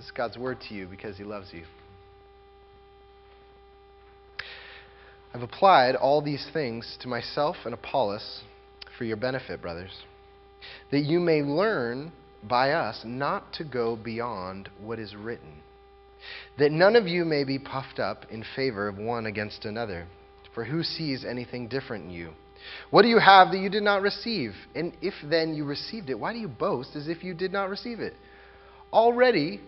This is God's word to you because he loves you. I've applied all these things to myself and Apollos for your benefit, brothers, that you may learn by us not to go beyond what is written, that none of you may be puffed up in favor of one against another. For who sees anything different in you? What do you have that you did not receive? And if then you received it, why do you boast as if you did not receive it? Already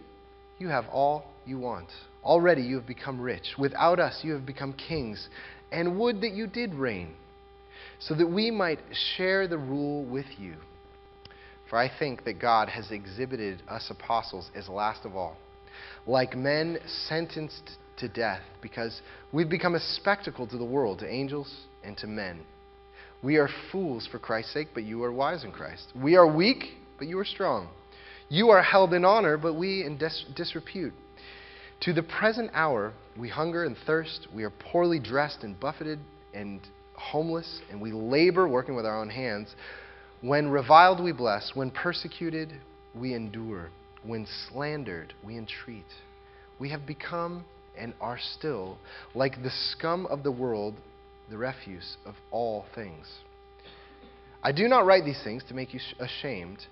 you have all you want. Already you have become rich. Without us you have become kings. And would that you did reign, so that we might share the rule with you. For I think that God has exhibited us apostles as last of all, like men sentenced to death, because we've become a spectacle to the world, to angels, and to men. We are fools for Christ's sake, but you are wise in Christ. We are weak, but you are strong. You are held in honor, but we in dis- disrepute. To the present hour, we hunger and thirst. We are poorly dressed and buffeted and homeless, and we labor working with our own hands. When reviled, we bless. When persecuted, we endure. When slandered, we entreat. We have become and are still like the scum of the world, the refuse of all things. I do not write these things to make you ashamed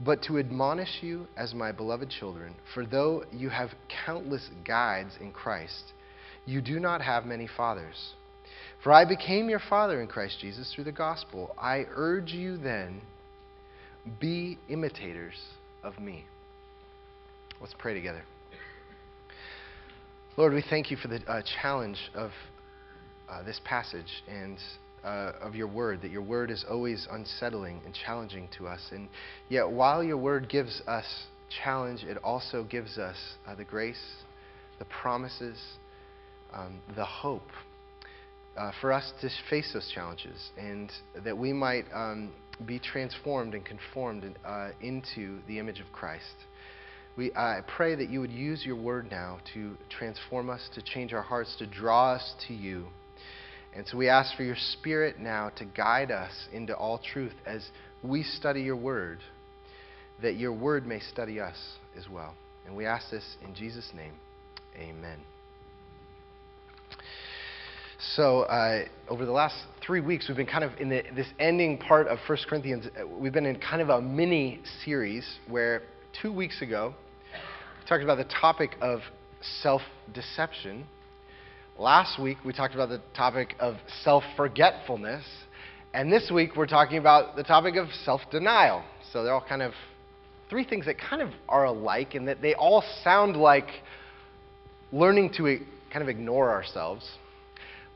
but to admonish you as my beloved children. For though you have countless guides in Christ, you do not have many fathers. For I became your father in Christ Jesus through the gospel. I urge you then, be imitators of me. Let's pray together. Lord, we thank you for the uh, challenge of uh, this passage and uh, of your word, that your word is always unsettling and challenging to us. And yet, while your word gives us challenge, it also gives us uh, the grace, the promises, um, the hope uh, for us to face those challenges and that we might um, be transformed and conformed uh, into the image of Christ. We, I pray that you would use your word now to transform us, to change our hearts, to draw us to you. And so we ask for your Spirit now to guide us into all truth as we study your word, that your word may study us as well. And we ask this in Jesus' name. Amen. So, uh, over the last three weeks, we've been kind of in the, this ending part of 1 Corinthians. Uh, we've been in kind of a mini series where two weeks ago, we talked about the topic of self deception. Last week, we talked about the topic of self forgetfulness. And this week, we're talking about the topic of self denial. So they're all kind of three things that kind of are alike in that they all sound like learning to kind of ignore ourselves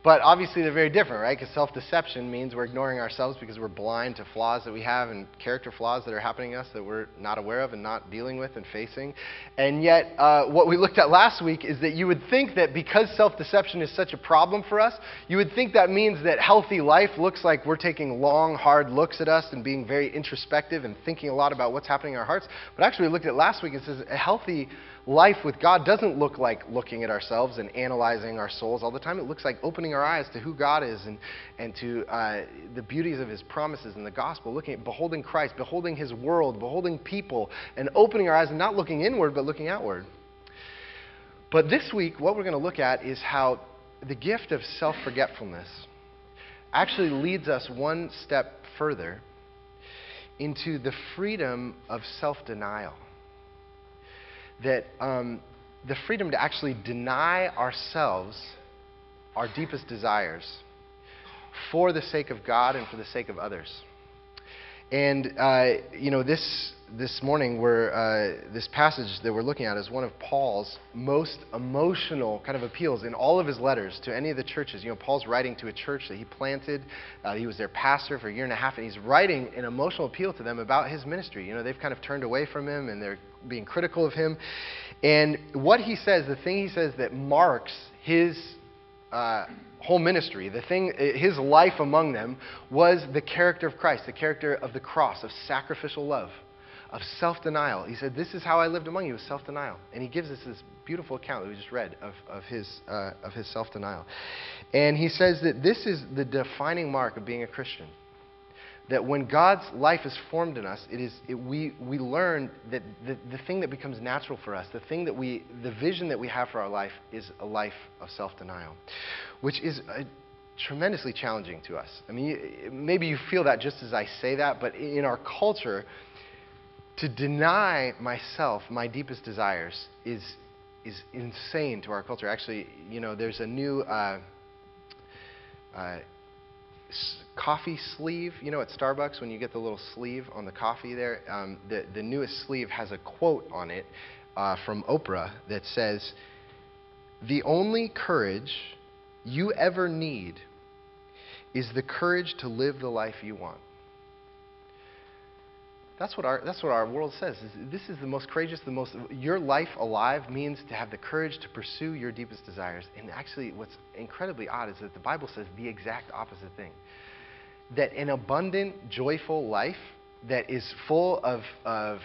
but obviously, they're very different, right? Because self deception means we're ignoring ourselves because we're blind to flaws that we have and character flaws that are happening to us that we're not aware of and not dealing with and facing. And yet, uh, what we looked at last week is that you would think that because self deception is such a problem for us, you would think that means that healthy life looks like we're taking long, hard looks at us and being very introspective and thinking a lot about what's happening in our hearts. But actually, we looked at last week, it says a healthy life with God doesn't look like looking at ourselves and analyzing our souls all the time. It looks like opening our eyes to who God is and, and to uh, the beauties of His promises in the gospel, looking at beholding Christ, beholding His world, beholding people, and opening our eyes and not looking inward but looking outward. But this week, what we're going to look at is how the gift of self forgetfulness actually leads us one step further into the freedom of self denial that um, the freedom to actually deny ourselves our deepest desires for the sake of God and for the sake of others. And, uh, you know, this, this morning, we're, uh, this passage that we're looking at is one of Paul's most emotional kind of appeals in all of his letters to any of the churches. You know, Paul's writing to a church that he planted. Uh, he was their pastor for a year and a half, and he's writing an emotional appeal to them about his ministry. You know, they've kind of turned away from him, and they're being critical of him. And what he says, the thing he says that marks his uh, whole ministry, the thing, his life among them, was the character of Christ, the character of the cross, of sacrificial love, of self denial. He said, This is how I lived among you, self denial. And he gives us this beautiful account that we just read of, of his, uh, of his self denial. And he says that this is the defining mark of being a Christian that when God's life is formed in us, it is, it, we, we learn that the, the thing that becomes natural for us, the thing that we, the vision that we have for our life is a life of self denial, which is a, tremendously challenging to us. I mean, maybe you feel that just as I say that, but in our culture, to deny myself my deepest desires is, is insane to our culture. Actually, you know, there's a new uh, uh, coffee sleeve. You know, at Starbucks, when you get the little sleeve on the coffee there, um, the, the newest sleeve has a quote on it uh, from Oprah that says, The only courage you ever need is the courage to live the life you want. That's what our, that's what our world says. This is the most courageous, the most, your life alive means to have the courage to pursue your deepest desires. And actually, what's incredibly odd is that the Bible says the exact opposite thing. That an abundant, joyful life that is full of, of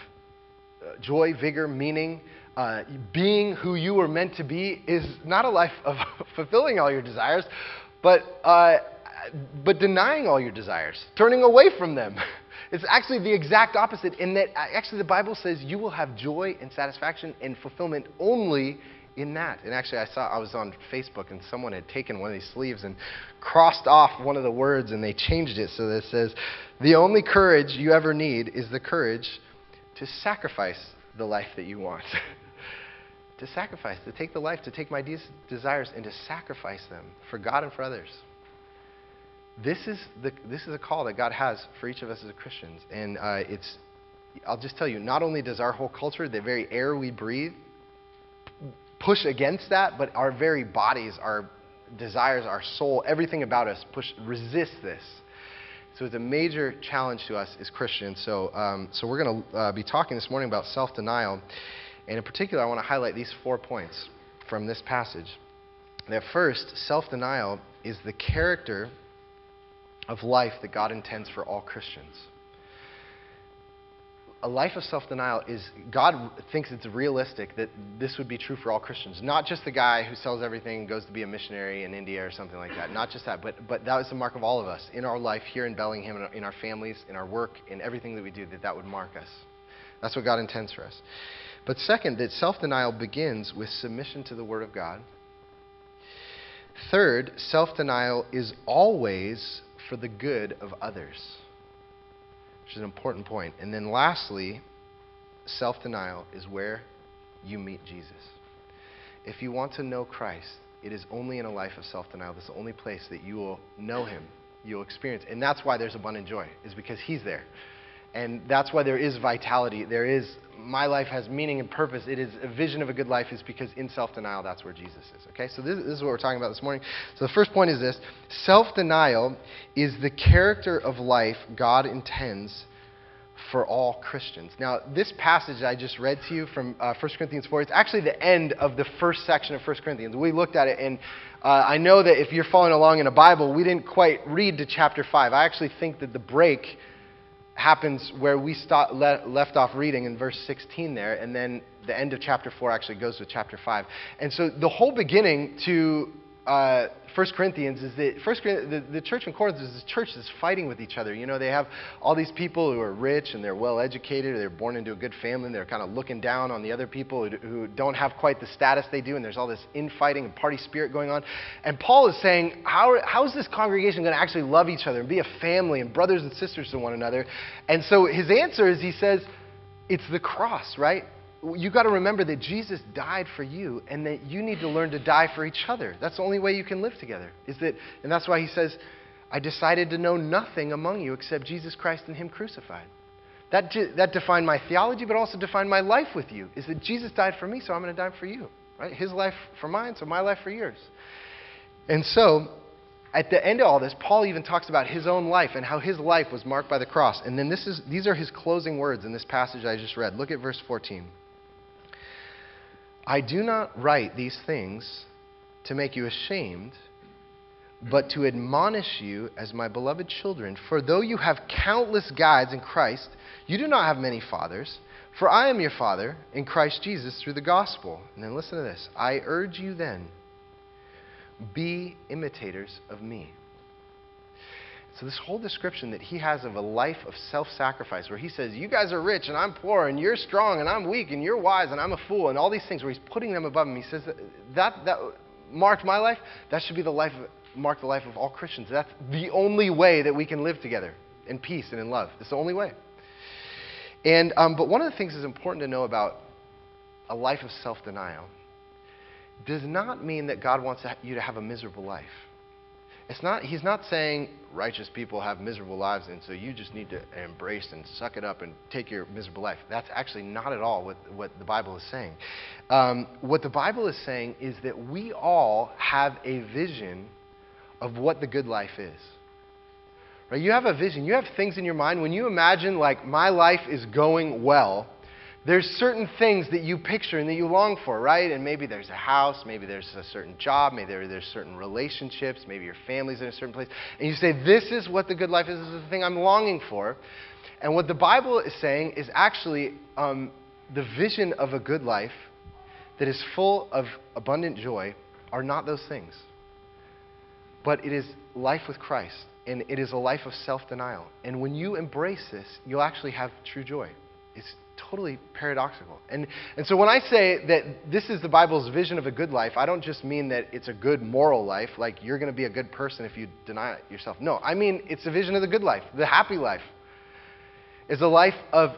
uh, joy, vigor, meaning, uh, being who you were meant to be is not a life of fulfilling all your desires, but, uh, but denying all your desires, turning away from them. It's actually the exact opposite in that uh, actually the Bible says you will have joy and satisfaction and fulfillment only in that. And actually, I saw I was on Facebook and someone had taken one of these sleeves and crossed off one of the words and they changed it so that it says, "The only courage you ever need is the courage to sacrifice the life that you want." to sacrifice, to take the life, to take my de- desires and to sacrifice them for God and for others. This is, the, this is a call that God has for each of us as Christians. And uh, it's, I'll just tell you, not only does our whole culture, the very air we breathe, push against that, but our very bodies, our desires, our soul, everything about us push, resist this. So it's a major challenge to us as Christians. So, um, so we're going to uh, be talking this morning about self denial. And in particular, I want to highlight these four points from this passage. That first, self denial is the character of life that God intends for all Christians. A life of self denial is, God thinks it's realistic that this would be true for all Christians. Not just the guy who sells everything and goes to be a missionary in India or something like that. Not just that, but, but that is the mark of all of us in our life here in Bellingham, in our, in our families, in our work, in everything that we do, that that would mark us. That's what God intends for us. But second, that self denial begins with submission to the Word of God. Third, self denial is always for the good of others, which is an important point. And then lastly, self denial is where you meet Jesus. If you want to know Christ, it is only in a life of self denial. That's the only place that you will know Him, you'll experience. And that's why there's abundant joy, is because He's there. And that's why there is vitality. There is, my life has meaning and purpose. It is a vision of a good life, is because in self denial, that's where Jesus is. Okay? So this, this, is what we're talking about this morning. So the first point is this self denial is the character of life God intends for all Christians. Now, this passage I just read to you from uh, 1 Corinthians 4, it's actually the end of the first section of 1 Corinthians. We looked at it, and uh, I know that if you're following along in a Bible, we didn't quite read to chapter 5. I actually think that the break happens where we start, le- left off reading in verse 16 there, and then the end of chapter 4 actually goes with chapter 5. And so the whole beginning to uh, 1 Corinthians is that First, the, the church in Corinth is a church that's fighting with each other. You know, they have all these people who are rich and they're well educated, or they're born into a good family, and they're kind of looking down on the other people who, who don't have quite the status they do, and there's all this infighting and party spirit going on. And Paul is saying, how, how is this congregation going to actually love each other and be a family and brothers and sisters to one another? And so his answer is he says, it's the cross, right? You got to remember that Jesus died for you and that you need to learn to die for each other. That's the only way you can live together. Is that and that's why he says, I decided to know nothing among you except Jesus Christ and him crucified. That, that defined my theology, but also defined my life with you. Is that Jesus died for me, so I'm going to die for you. Right? His life for mine, so my life for yours. And so, at the end of all this, Paul even talks about his own life and how his life was marked by the cross. And then this is, these are his closing words in this passage I just read. Look at verse 14. I do not write these things to make you ashamed, but to admonish you as my beloved children. For though you have countless guides in Christ, you do not have many fathers. For I am your father in Christ Jesus through the gospel. And then listen to this I urge you then, be imitators of me. So, this whole description that he has of a life of self sacrifice, where he says, You guys are rich and I'm poor, and you're strong and I'm weak, and you're wise and I'm a fool, and all these things, where he's putting them above him. He says, That, that, marked my life, that should be the life of, mark the life of all Christians. That's the only way that we can live together in peace and in love. It's the only way. And, um, but one of the things that's important to know about a life of self denial does not mean that God wants you to have a miserable life. It's not, he's not saying righteous people have miserable lives and so you just need to embrace and suck it up and take your miserable life. That's actually not at all what, what the Bible is saying. Um, what the Bible is saying is that we all have a vision of what the good life is. Right? You have a vision, you have things in your mind. When you imagine, like, my life is going well, there's certain things that you picture and that you long for, right? And maybe there's a house, maybe there's a certain job, maybe there's certain relationships, maybe your family's in a certain place. And you say, This is what the good life is, this is the thing I'm longing for. And what the Bible is saying is actually um, the vision of a good life that is full of abundant joy are not those things. But it is life with Christ, and it is a life of self denial. And when you embrace this, you'll actually have true joy. It's totally paradoxical. And, and so when I say that this is the Bible's vision of a good life, I don't just mean that it's a good moral life, like you're going to be a good person if you deny it yourself. No, I mean it's a vision of the good life, the happy life. Is a life of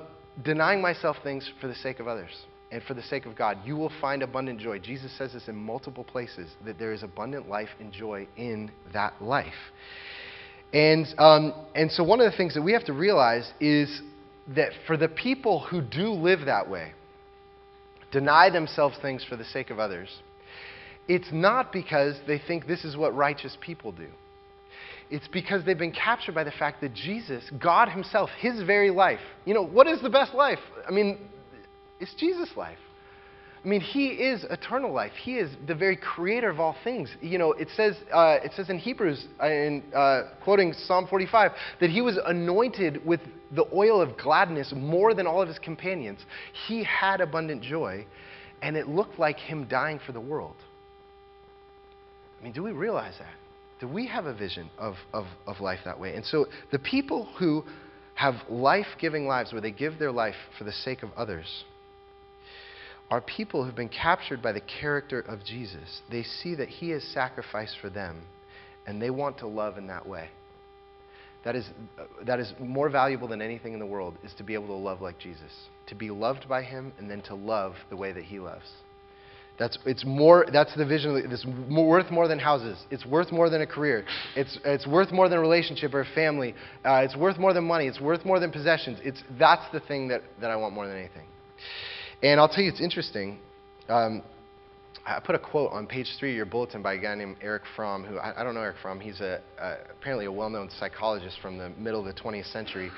denying myself things for the sake of others and for the sake of God. You will find abundant joy. Jesus says this in multiple places that there is abundant life and joy in that life. And, um, and so, one of the things that we have to realize is that for the people who do live that way, deny themselves things for the sake of others, it's not because they think this is what righteous people do. It's because they've been captured by the fact that Jesus, God Himself, His very life, you know, what is the best life? I mean, it's Jesus' life. I mean, He is eternal life. He is the very creator of all things. You know, it says, uh, it says in Hebrews, uh, in, uh, quoting Psalm 45, that He was anointed with the oil of gladness more than all of His companions. He had abundant joy, and it looked like Him dying for the world. I mean, do we realize that? Do we have a vision of, of, of life that way? And so the people who have life giving lives where they give their life for the sake of others, are people who've been captured by the character of Jesus. They see that he has sacrificed for them, and they want to love in that way. That is, uh, that is more valuable than anything in the world, is to be able to love like Jesus. To be loved by him, and then to love the way that he loves. That's, it's more, that's the vision. It's worth more than houses. It's worth more than a career. It's, it's worth more than a relationship or a family. Uh, it's worth more than money. It's worth more than possessions. It's, that's the thing that, that I want more than anything. And I'll tell you, it's interesting. Um, I put a quote on page three of your bulletin by a guy named Erich Fromm, who I, I don't know Erich Fromm. He's a, apparently a well known psychologist from the middle of the 20th century,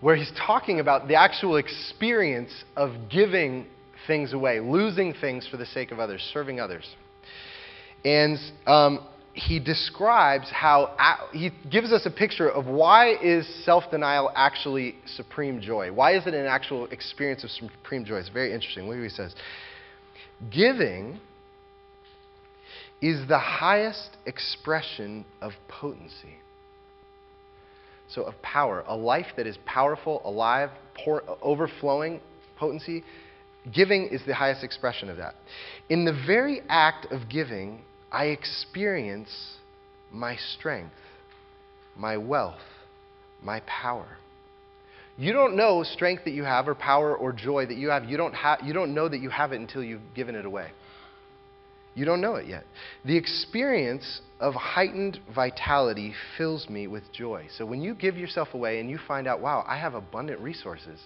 where he's talking about the actual experience of giving things away, losing things for the sake of others, serving others. And um, he describes how he gives us a picture of why is self-denial actually supreme joy? Why is it an actual experience of supreme joy? It's very interesting. Look what he says. Giving is the highest expression of potency. So of power. A life that is powerful alive overflowing potency giving is the highest expression of that. In the very act of giving I experience my strength, my wealth, my power. You don't know strength that you have or power or joy that you have. You don't, ha- you don't know that you have it until you've given it away. You don't know it yet. The experience of heightened vitality fills me with joy. So when you give yourself away and you find out, wow, I have abundant resources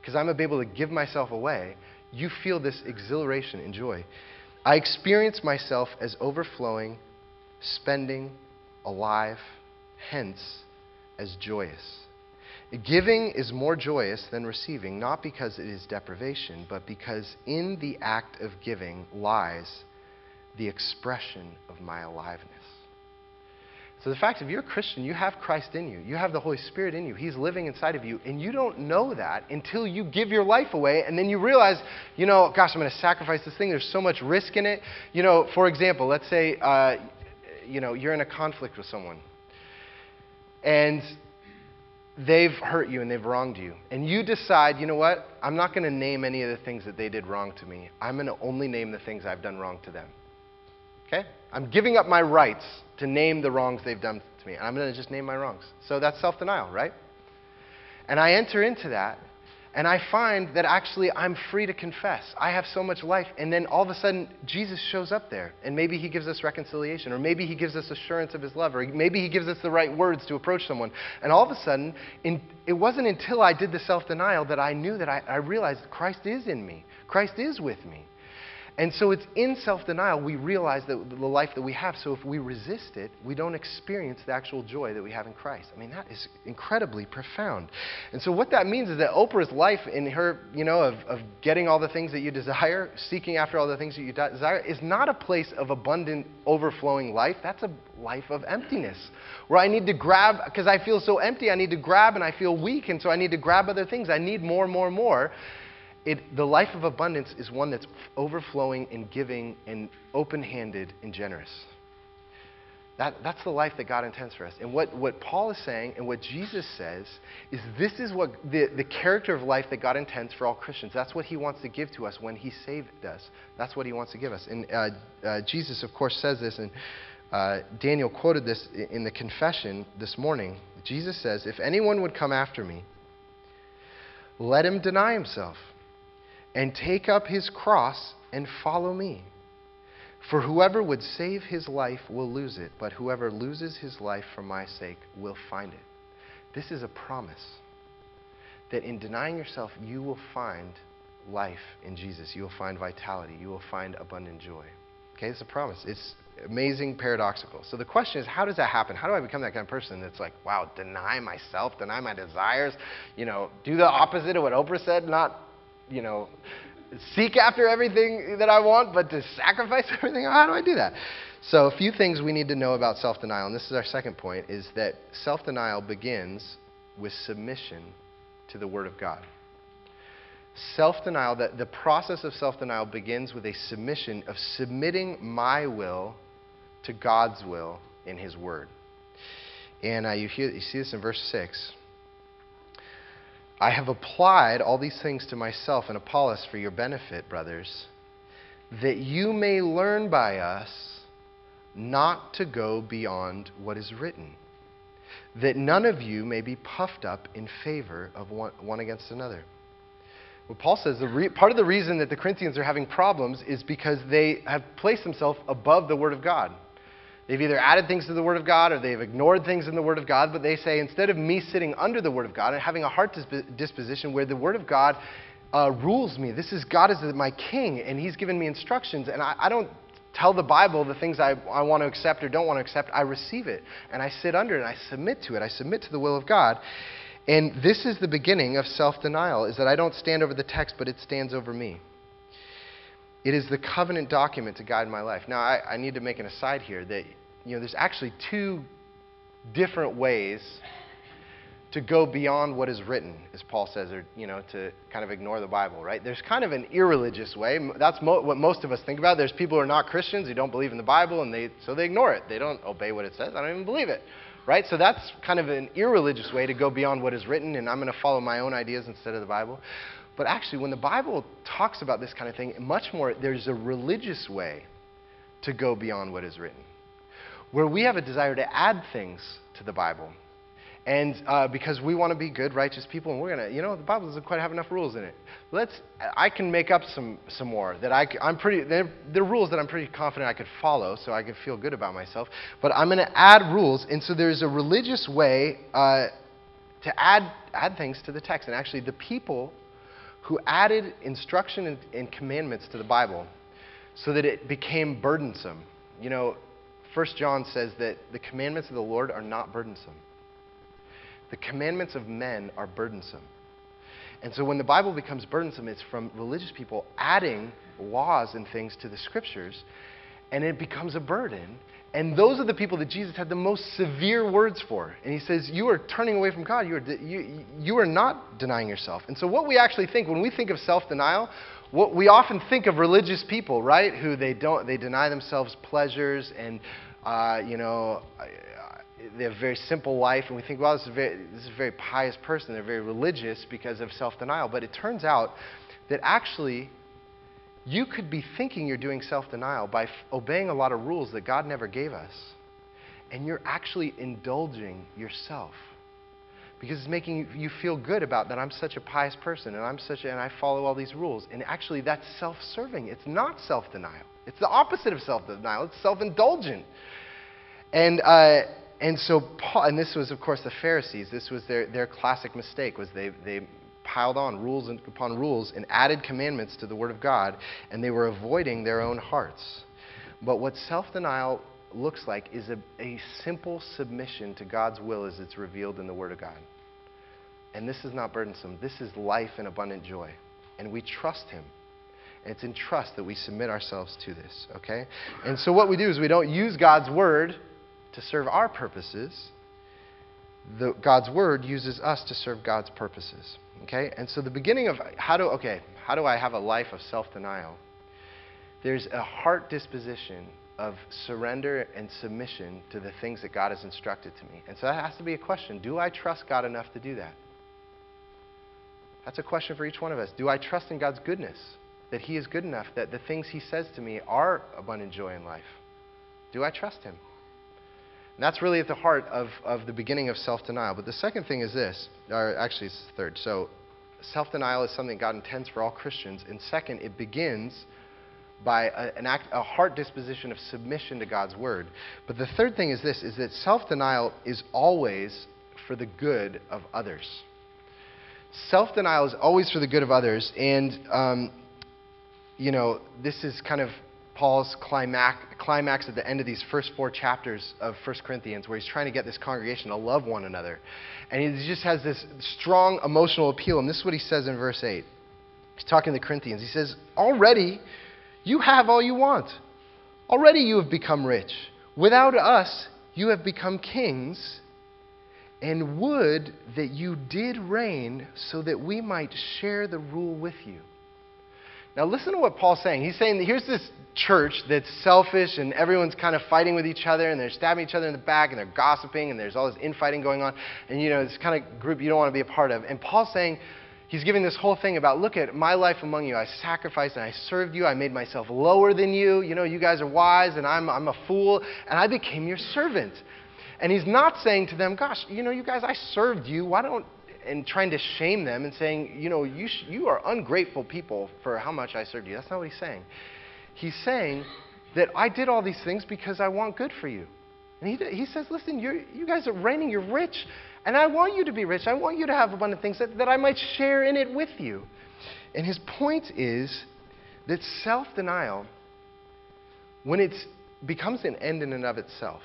because I'm able to give myself away, you feel this exhilaration and joy. I experience myself as overflowing, spending, alive, hence as joyous. Giving is more joyous than receiving, not because it is deprivation, but because in the act of giving lies the expression of my aliveness. So the fact if you're a Christian, you have Christ in you. You have the Holy Spirit in you. He's living inside of you. And you don't know that until you give your life away. And then you realize, you know, gosh, I'm going to sacrifice this thing. There's so much risk in it. You know, for example, let's say, uh, you know, you're in a conflict with someone. and they've hurt you and they've wronged you. And you decide, you know what? I'm not going to name any of the things that they did wrong to me. I'm going to only name the things I've done wrong to them. Okay? I'm giving up my rights to name the wrongs they've done to me. And I'm going to just name my wrongs. So that's self denial, right? And I enter into that and I find that actually I'm free to confess. I have so much life. And then all of a sudden, Jesus shows up there. And maybe he gives us reconciliation, or maybe he gives us assurance of his love, or maybe he gives us the right words to approach someone. And all of a sudden, in, it wasn't until I did the self denial that I knew that I, I realized Christ is in me, Christ is with me. And so it's in self denial we realize that the life that we have. So if we resist it, we don't experience the actual joy that we have in Christ. I mean, that is incredibly profound. And so what that means is that Oprah's life in her, you know, of, of getting all the things that you desire, seeking after all the things that you desire, is not a place of abundant, overflowing life. That's a life of emptiness where I need to grab, because I feel so empty, I need to grab and I feel weak, and so I need to grab other things. I need more, more, more it, the life of abundance is one that's overflowing and giving and open handed and generous. That, that's the life that God intends for us. And what, what Paul is saying and what Jesus says is this is what the, the character of life that God intends for all Christians. That's what he wants to give to us when he saved us. That's what he wants to give us. And uh, uh, Jesus, of course, says this, and uh, Daniel quoted this in the confession this morning. Jesus says, If anyone would come after me, let him deny himself and take up his cross and follow me. For whoever would save his life will lose it, but whoever loses his life for my sake will find it. This is a promise that in denying yourself, you will find life in Jesus. You will find vitality. You will find abundant joy. Okay, it's a promise. It's amazing, paradoxical. So the question is, how does that happen? How do I become that kind of person that's like, wow, deny myself, deny my desires, you know, do the opposite of what Oprah said, not you know, seek after everything that I want, but to sacrifice everything? How do I do that? So, a few things we need to know about self denial, and this is our second point, is that self denial begins with submission to the Word of God. Self denial, the, the process of self denial begins with a submission of submitting my will to God's will in His Word. And uh, you, hear, you see this in verse 6. I have applied all these things to myself and Apollos for your benefit, brothers, that you may learn by us not to go beyond what is written, that none of you may be puffed up in favor of one, one against another. Well, Paul says re- part of the reason that the Corinthians are having problems is because they have placed themselves above the Word of God. They've either added things to the Word of God or they've ignored things in the Word of God, but they say instead of me sitting under the Word of God and having a heart disposition where the Word of God uh, rules me, this is God is my king and He's given me instructions, and I, I don't tell the Bible the things I, I want to accept or don't want to accept. I receive it and I sit under it and I submit to it. I submit to the will of God. And this is the beginning of self denial is that I don't stand over the text, but it stands over me. It is the covenant document to guide my life. Now, I, I need to make an aside here that you know, there's actually two different ways to go beyond what is written, as Paul says, or you know, to kind of ignore the Bible, right? There's kind of an irreligious way. That's mo- what most of us think about. There's people who are not Christians who don't believe in the Bible, and they so they ignore it. They don't obey what it says. I don't even believe it, right? So that's kind of an irreligious way to go beyond what is written, and I'm going to follow my own ideas instead of the Bible. But actually, when the Bible talks about this kind of thing, much more there's a religious way to go beyond what is written where we have a desire to add things to the Bible. And uh, because we want to be good, righteous people, and we're going to, you know, the Bible doesn't quite have enough rules in it. Let's, I can make up some, some more that I, I'm pretty, they're, they're rules that I'm pretty confident I could follow, so I could feel good about myself. But I'm going to add rules, and so there's a religious way uh, to add, add things to the text. And actually, the people who added instruction and, and commandments to the Bible so that it became burdensome. You know, 1 John says that the commandments of the Lord are not burdensome. The commandments of men are burdensome. And so when the Bible becomes burdensome, it's from religious people adding laws and things to the scriptures, and it becomes a burden. And those are the people that Jesus had the most severe words for. And he says, You are turning away from God. You are, you, you are not denying yourself. And so, what we actually think, when we think of self denial, what we often think of religious people, right, who they don't they deny themselves pleasures and uh, you know they have a very simple life, and we think, well, this is, very, this is a very pious person. They're very religious because of self denial. But it turns out that actually, you could be thinking you're doing self denial by f- obeying a lot of rules that God never gave us. And you're actually indulging yourself because it's making you feel good about that I'm such a pious person and I'm such a, and I follow all these rules. And actually, that's self-serving. It's not self-denial. It's the opposite of self-denial. It's self-indulgent. And uh, and so Paul, and this was of course the Pharisees. This was their their classic mistake was they they piled on rules upon rules and added commandments to the Word of God, and they were avoiding their own hearts. But what self-denial looks like is a, a simple submission to God's will as it's revealed in the Word of God. And this is not burdensome. This is life and abundant joy. And we trust Him. And it's in trust that we submit ourselves to this, okay? And so what we do is we don't use God's Word to serve our purposes. The, God's Word uses us to serve God's purposes, okay? And so the beginning of how do, okay, how do I have a life of self denial? There's a heart disposition of surrender and submission to the things that God has instructed to me. And so that has to be a question Do I trust God enough to do that? That's a question for each one of us. Do I trust in God's goodness? That He is good enough, that the things He says to me are abundant joy in life? Do I trust Him? And that's really at the heart of, of the beginning of self denial. But the second thing is this, or actually, it's the third. So, self denial is something God intends for all Christians. And second, it begins by a, an act, a heart disposition of submission to God's word. But the third thing is this: is that self-denial is always for the good of others. Self-denial is always for the good of others, and um, you know this is kind of Paul's climax, climax at the end of these first four chapters of 1 Corinthians, where he's trying to get this congregation to love one another, and he just has this strong emotional appeal. And this is what he says in verse eight. He's talking to the Corinthians. He says, "Already." You have all you want. Already you have become rich. Without us, you have become kings, and would that you did reign so that we might share the rule with you. Now, listen to what Paul's saying. He's saying that here's this church that's selfish and everyone's kind of fighting with each other and they're stabbing each other in the back and they're gossiping and there's all this infighting going on. And, you know, this kind of group you don't want to be a part of. And Paul's saying, He's giving this whole thing about look at my life among you. I sacrificed and I served you. I made myself lower than you. You know, you guys are wise and I'm, I'm a fool. And I became your servant. And he's not saying to them, gosh, you know, you guys, I served you. Why don't, and trying to shame them and saying, you know, you, sh- you are ungrateful people for how much I served you. That's not what he's saying. He's saying that I did all these things because I want good for you. And he, he says, listen, you you guys are reigning, you're rich. And I want you to be rich. I want you to have abundant things that, that I might share in it with you. And his point is that self denial, when it becomes an end in and of itself,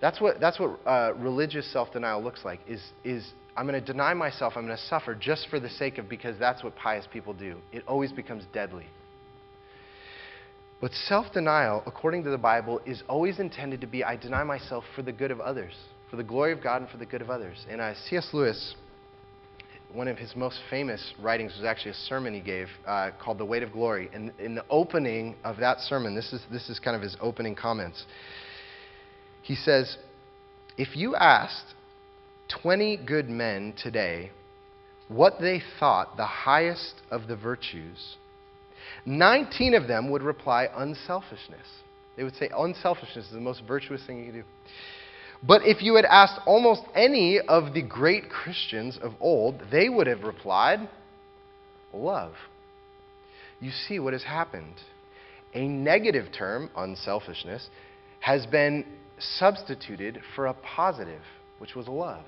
that's what, that's what uh, religious self denial looks like is, is I'm going to deny myself, I'm going to suffer just for the sake of, because that's what pious people do. It always becomes deadly. But self denial, according to the Bible, is always intended to be I deny myself for the good of others for the glory of God and for the good of others. And uh, C.S. Lewis, one of his most famous writings was actually a sermon he gave uh, called The Weight of Glory. And in the opening of that sermon, this is, this is kind of his opening comments. He says, If you asked 20 good men today what they thought the highest of the virtues, 19 of them would reply unselfishness. They would say unselfishness is the most virtuous thing you can do. But if you had asked almost any of the great Christians of old, they would have replied, love. You see what has happened. A negative term, unselfishness, has been substituted for a positive, which was love.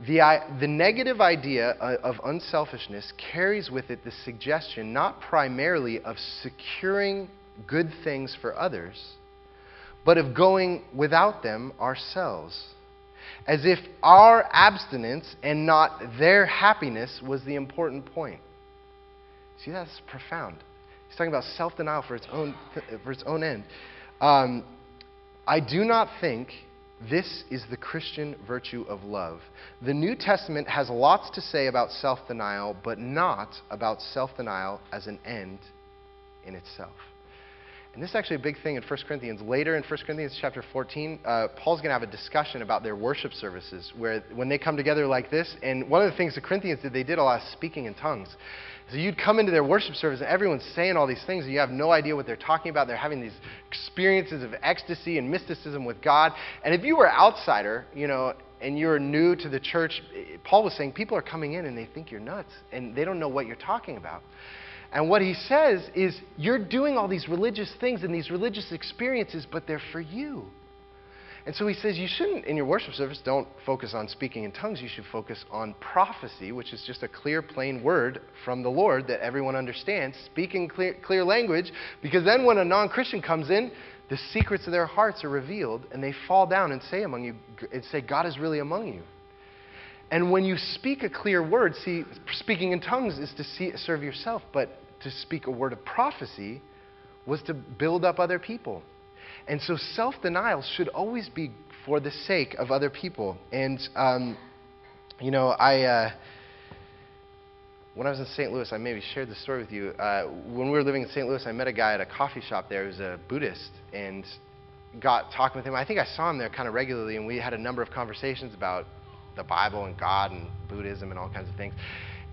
The, the negative idea of unselfishness carries with it the suggestion not primarily of securing good things for others but of going without them ourselves, as if our abstinence and not their happiness was the important point. See, that's profound. He's talking about self denial for its own, for its own end. Um, I do not think this is the Christian virtue of love. The New Testament has lots to say about self denial, but not about self denial as an end in itself. And this is actually a big thing in 1 Corinthians. Later in 1 Corinthians chapter 14, uh, Paul's going to have a discussion about their worship services, where when they come together like this, and one of the things the Corinthians did, they did a lot of speaking in tongues. So you'd come into their worship service, and everyone's saying all these things, and you have no idea what they're talking about. They're having these experiences of ecstasy and mysticism with God. And if you were an outsider, you know, and you're new to the church, Paul was saying people are coming in and they think you're nuts, and they don't know what you're talking about. And what he says is, you're doing all these religious things and these religious experiences, but they're for you. And so he says, you shouldn't, in your worship service, don't focus on speaking in tongues. You should focus on prophecy, which is just a clear, plain word from the Lord that everyone understands. Speaking clear, clear language, because then when a non Christian comes in, the secrets of their hearts are revealed, and they fall down and say among you, and say, God is really among you. And when you speak a clear word, see, speaking in tongues is to see, serve yourself, but to speak a word of prophecy was to build up other people. And so self denial should always be for the sake of other people. And, um, you know, I. Uh, when I was in St. Louis, I maybe shared the story with you. Uh, when we were living in St. Louis, I met a guy at a coffee shop there who was a Buddhist and got talking with him. I think I saw him there kind of regularly, and we had a number of conversations about the Bible and God and Buddhism and all kinds of things.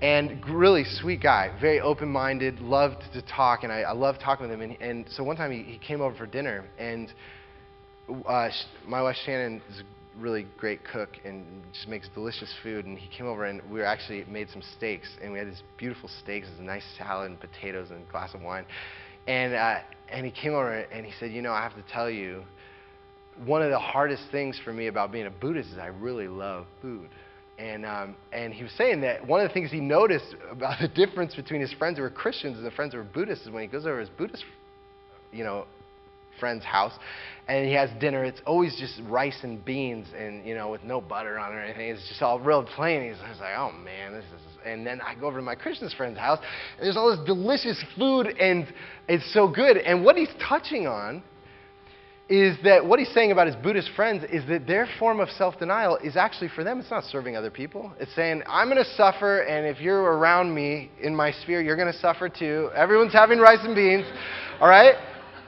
And really sweet guy, very open minded, loved to talk, and I, I loved talking with him. And, and so one time he, he came over for dinner, and uh, my wife Shannon is a really great cook and just makes delicious food. And he came over, and we actually made some steaks, and we had these beautiful steaks, a nice salad and potatoes and a glass of wine. And, uh, and he came over and he said, You know, I have to tell you, one of the hardest things for me about being a Buddhist is I really love food. And, um, and he was saying that one of the things he noticed about the difference between his friends who were Christians and the friends who were Buddhists is when he goes over his Buddhist, you know, friend's house and he has dinner, it's always just rice and beans and, you know, with no butter on it or anything. It's just all real plain. He's, like, oh man, this is. And then I go over to my Christian friend's house and there's all this delicious food and it's so good. And what he's touching on is that what he's saying about his Buddhist friends is that their form of self denial is actually for them, it's not serving other people. It's saying, I'm going to suffer, and if you're around me in my sphere, you're going to suffer too. Everyone's having rice and beans, all right?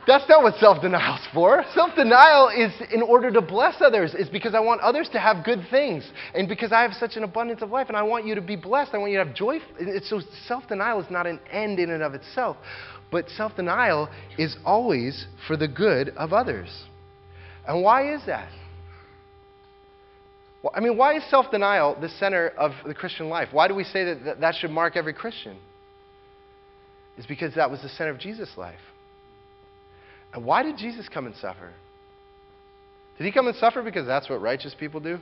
That's not what self denial is for. Self denial is in order to bless others, it's because I want others to have good things. And because I have such an abundance of life, and I want you to be blessed, I want you to have joy. It's so self denial is not an end in and of itself. But self denial is always for the good of others. And why is that? Well, I mean, why is self denial the center of the Christian life? Why do we say that that should mark every Christian? It's because that was the center of Jesus' life. And why did Jesus come and suffer? Did he come and suffer because that's what righteous people do?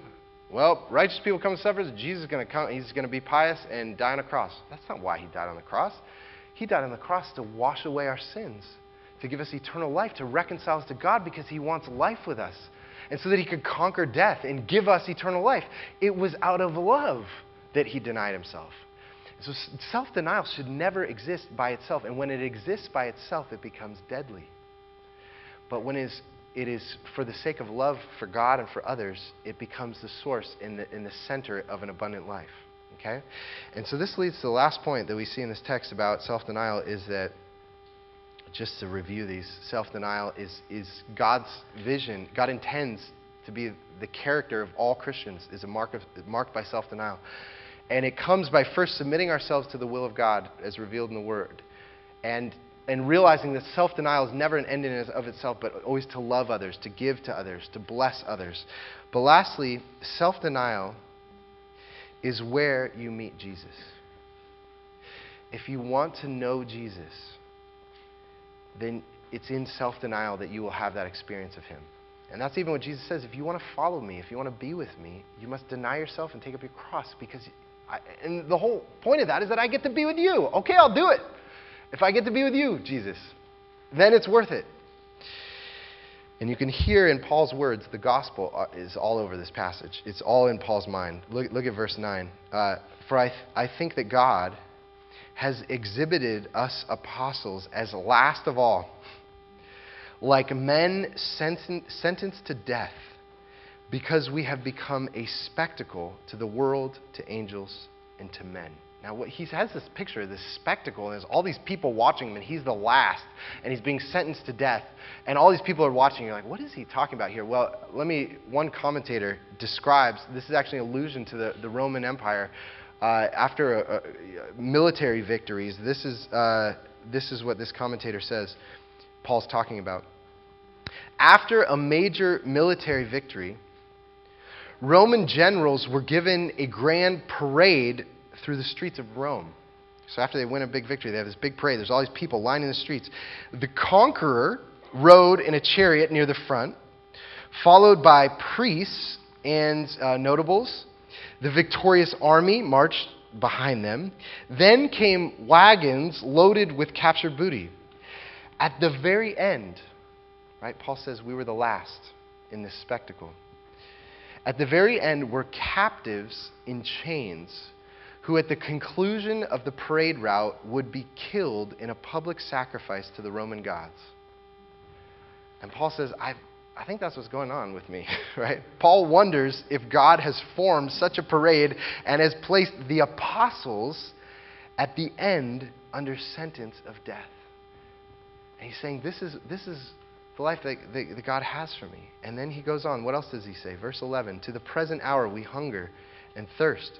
Well, righteous people come and suffer. Jesus is going to come. He's going to be pious and die on a cross. That's not why he died on the cross. He died on the cross to wash away our sins, to give us eternal life, to reconcile us to God because He wants life with us. And so that He could conquer death and give us eternal life. It was out of love that He denied Himself. So self denial should never exist by itself. And when it exists by itself, it becomes deadly. But when it is, it is for the sake of love for God and for others, it becomes the source in the, in the center of an abundant life. Okay? And so this leads to the last point that we see in this text about self denial is that, just to review these, self denial is, is God's vision. God intends to be the character of all Christians, is a mark of, marked by self denial. And it comes by first submitting ourselves to the will of God as revealed in the Word. And and realizing that self denial is never an end in of itself, but always to love others, to give to others, to bless others. But lastly, self denial is where you meet Jesus. If you want to know Jesus, then it's in self denial that you will have that experience of Him. And that's even what Jesus says. If you want to follow me, if you want to be with me, you must deny yourself and take up your cross because, I, and the whole point of that is that I get to be with you. Okay, I'll do it. If I get to be with you, Jesus, then it's worth it. And you can hear in Paul's words, the gospel uh, is all over this passage. It's all in Paul's mind. Look, look at verse 9. Uh, For I, th- I think that God has exhibited us apostles as last of all, like men senten- sentenced to death, because we have become a spectacle to the world, to angels, and to men. Now, what, he has this picture, this spectacle, and there's all these people watching him, and he's the last, and he's being sentenced to death, and all these people are watching. You're like, what is he talking about here? Well, let me, one commentator describes, this is actually an allusion to the, the Roman Empire. Uh, after a, a, military victories, this is, uh, this is what this commentator says Paul's talking about. After a major military victory, Roman generals were given a grand parade through the streets of Rome. So after they win a big victory, they have this big parade. There's all these people lining the streets. The conqueror rode in a chariot near the front, followed by priests and uh, notables. The victorious army marched behind them. Then came wagons loaded with captured booty. At the very end, right, Paul says we were the last in this spectacle. At the very end were captives in chains who, at the conclusion of the parade route, would be killed in a public sacrifice to the Roman gods. And Paul says, I, I think that's what's going on with me, right? Paul wonders if God has formed such a parade and has placed the apostles at the end under sentence of death. And he's saying, This is, this is the life that, that, that God has for me. And then he goes on. What else does he say? Verse 11 To the present hour we hunger and thirst.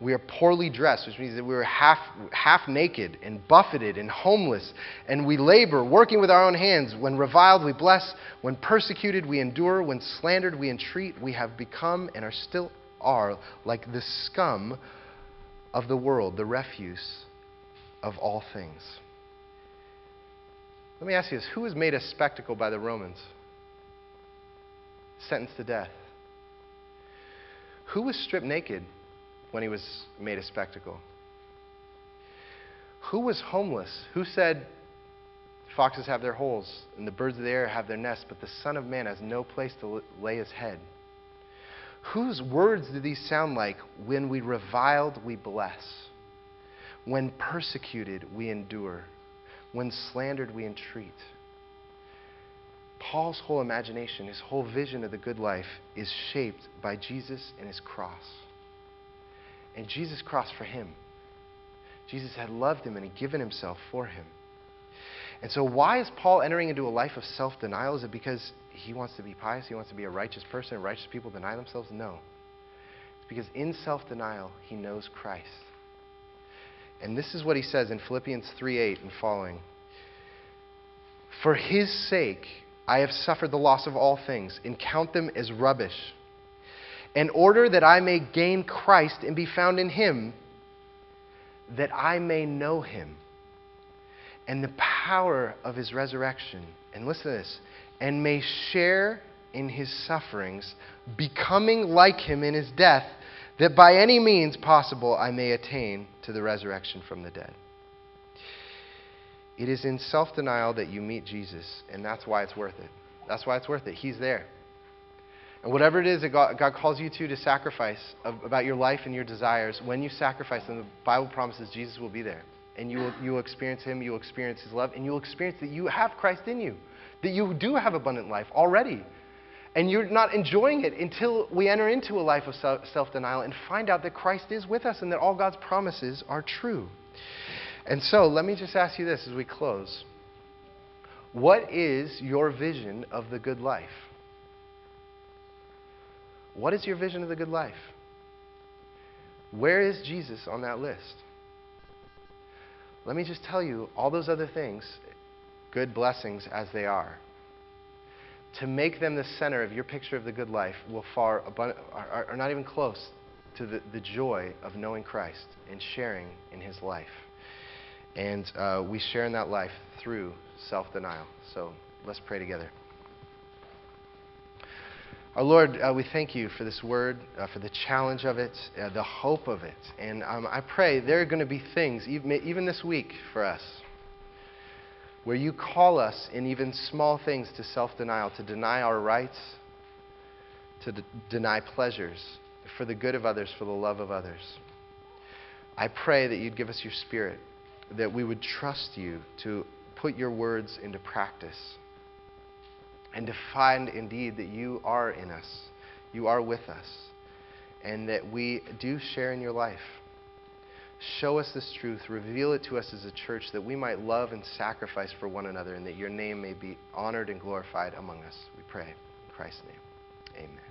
We are poorly dressed, which means that we are half, half naked and buffeted and homeless. And we labor, working with our own hands. When reviled, we bless. When persecuted, we endure. When slandered, we entreat. We have become and are still are like the scum of the world, the refuse of all things. Let me ask you this who was made a spectacle by the Romans? Sentenced to death. Who was stripped naked when he was made a spectacle? Who was homeless? Who said, Foxes have their holes and the birds of the air have their nests, but the Son of Man has no place to lay his head? Whose words do these sound like? When we reviled, we bless. When persecuted, we endure. When slandered, we entreat. Paul's whole imagination, his whole vision of the good life, is shaped by Jesus and his cross and Jesus crossed for him. Jesus had loved him and had given himself for him. And so, why is Paul entering into a life of self denial? Is it because he wants to be pious? He wants to be a righteous person? Righteous people deny themselves? No. It's because in self denial, he knows Christ. And this is what he says in Philippians 3 8 and following. For his sake, I have suffered the loss of all things and count them as rubbish in order that I may gain Christ and be found in him, that I may know him and the power of his resurrection. And listen to this and may share in his sufferings, becoming like him in his death, that by any means possible I may attain to the resurrection from the dead. It is in self denial that you meet Jesus, and that's why it's worth it. That's why it's worth it. He's there. And whatever it is that God, God calls you to to sacrifice of, about your life and your desires, when you sacrifice them, the Bible promises Jesus will be there. And you will, you will experience Him, you will experience His love, and you will experience that you have Christ in you, that you do have abundant life already. And you're not enjoying it until we enter into a life of self denial and find out that Christ is with us and that all God's promises are true. And so, let me just ask you this as we close What is your vision of the good life? What is your vision of the good life? Where is Jesus on that list? Let me just tell you all those other things, good blessings as they are, to make them the center of your picture of the good life will far abund- are, are not even close to the, the joy of knowing Christ and sharing in his life. And uh, we share in that life through self denial. So let's pray together. Our Lord, uh, we thank you for this word, uh, for the challenge of it, uh, the hope of it. And um, I pray there are going to be things, even, this week for us, where you call us in even small things to self denial, to deny our rights, to deny pleasures, for the good of others, for the love of others. I pray that you'd give us your spirit, that we would trust you to put your words into practice and to find indeed that you are in us, you are with us, and that we do share in your life. Show us this truth. Reveal it to us as a church that we might love and sacrifice for one another and that your name may be honored and glorified among us. We pray. In Christ's name, amen.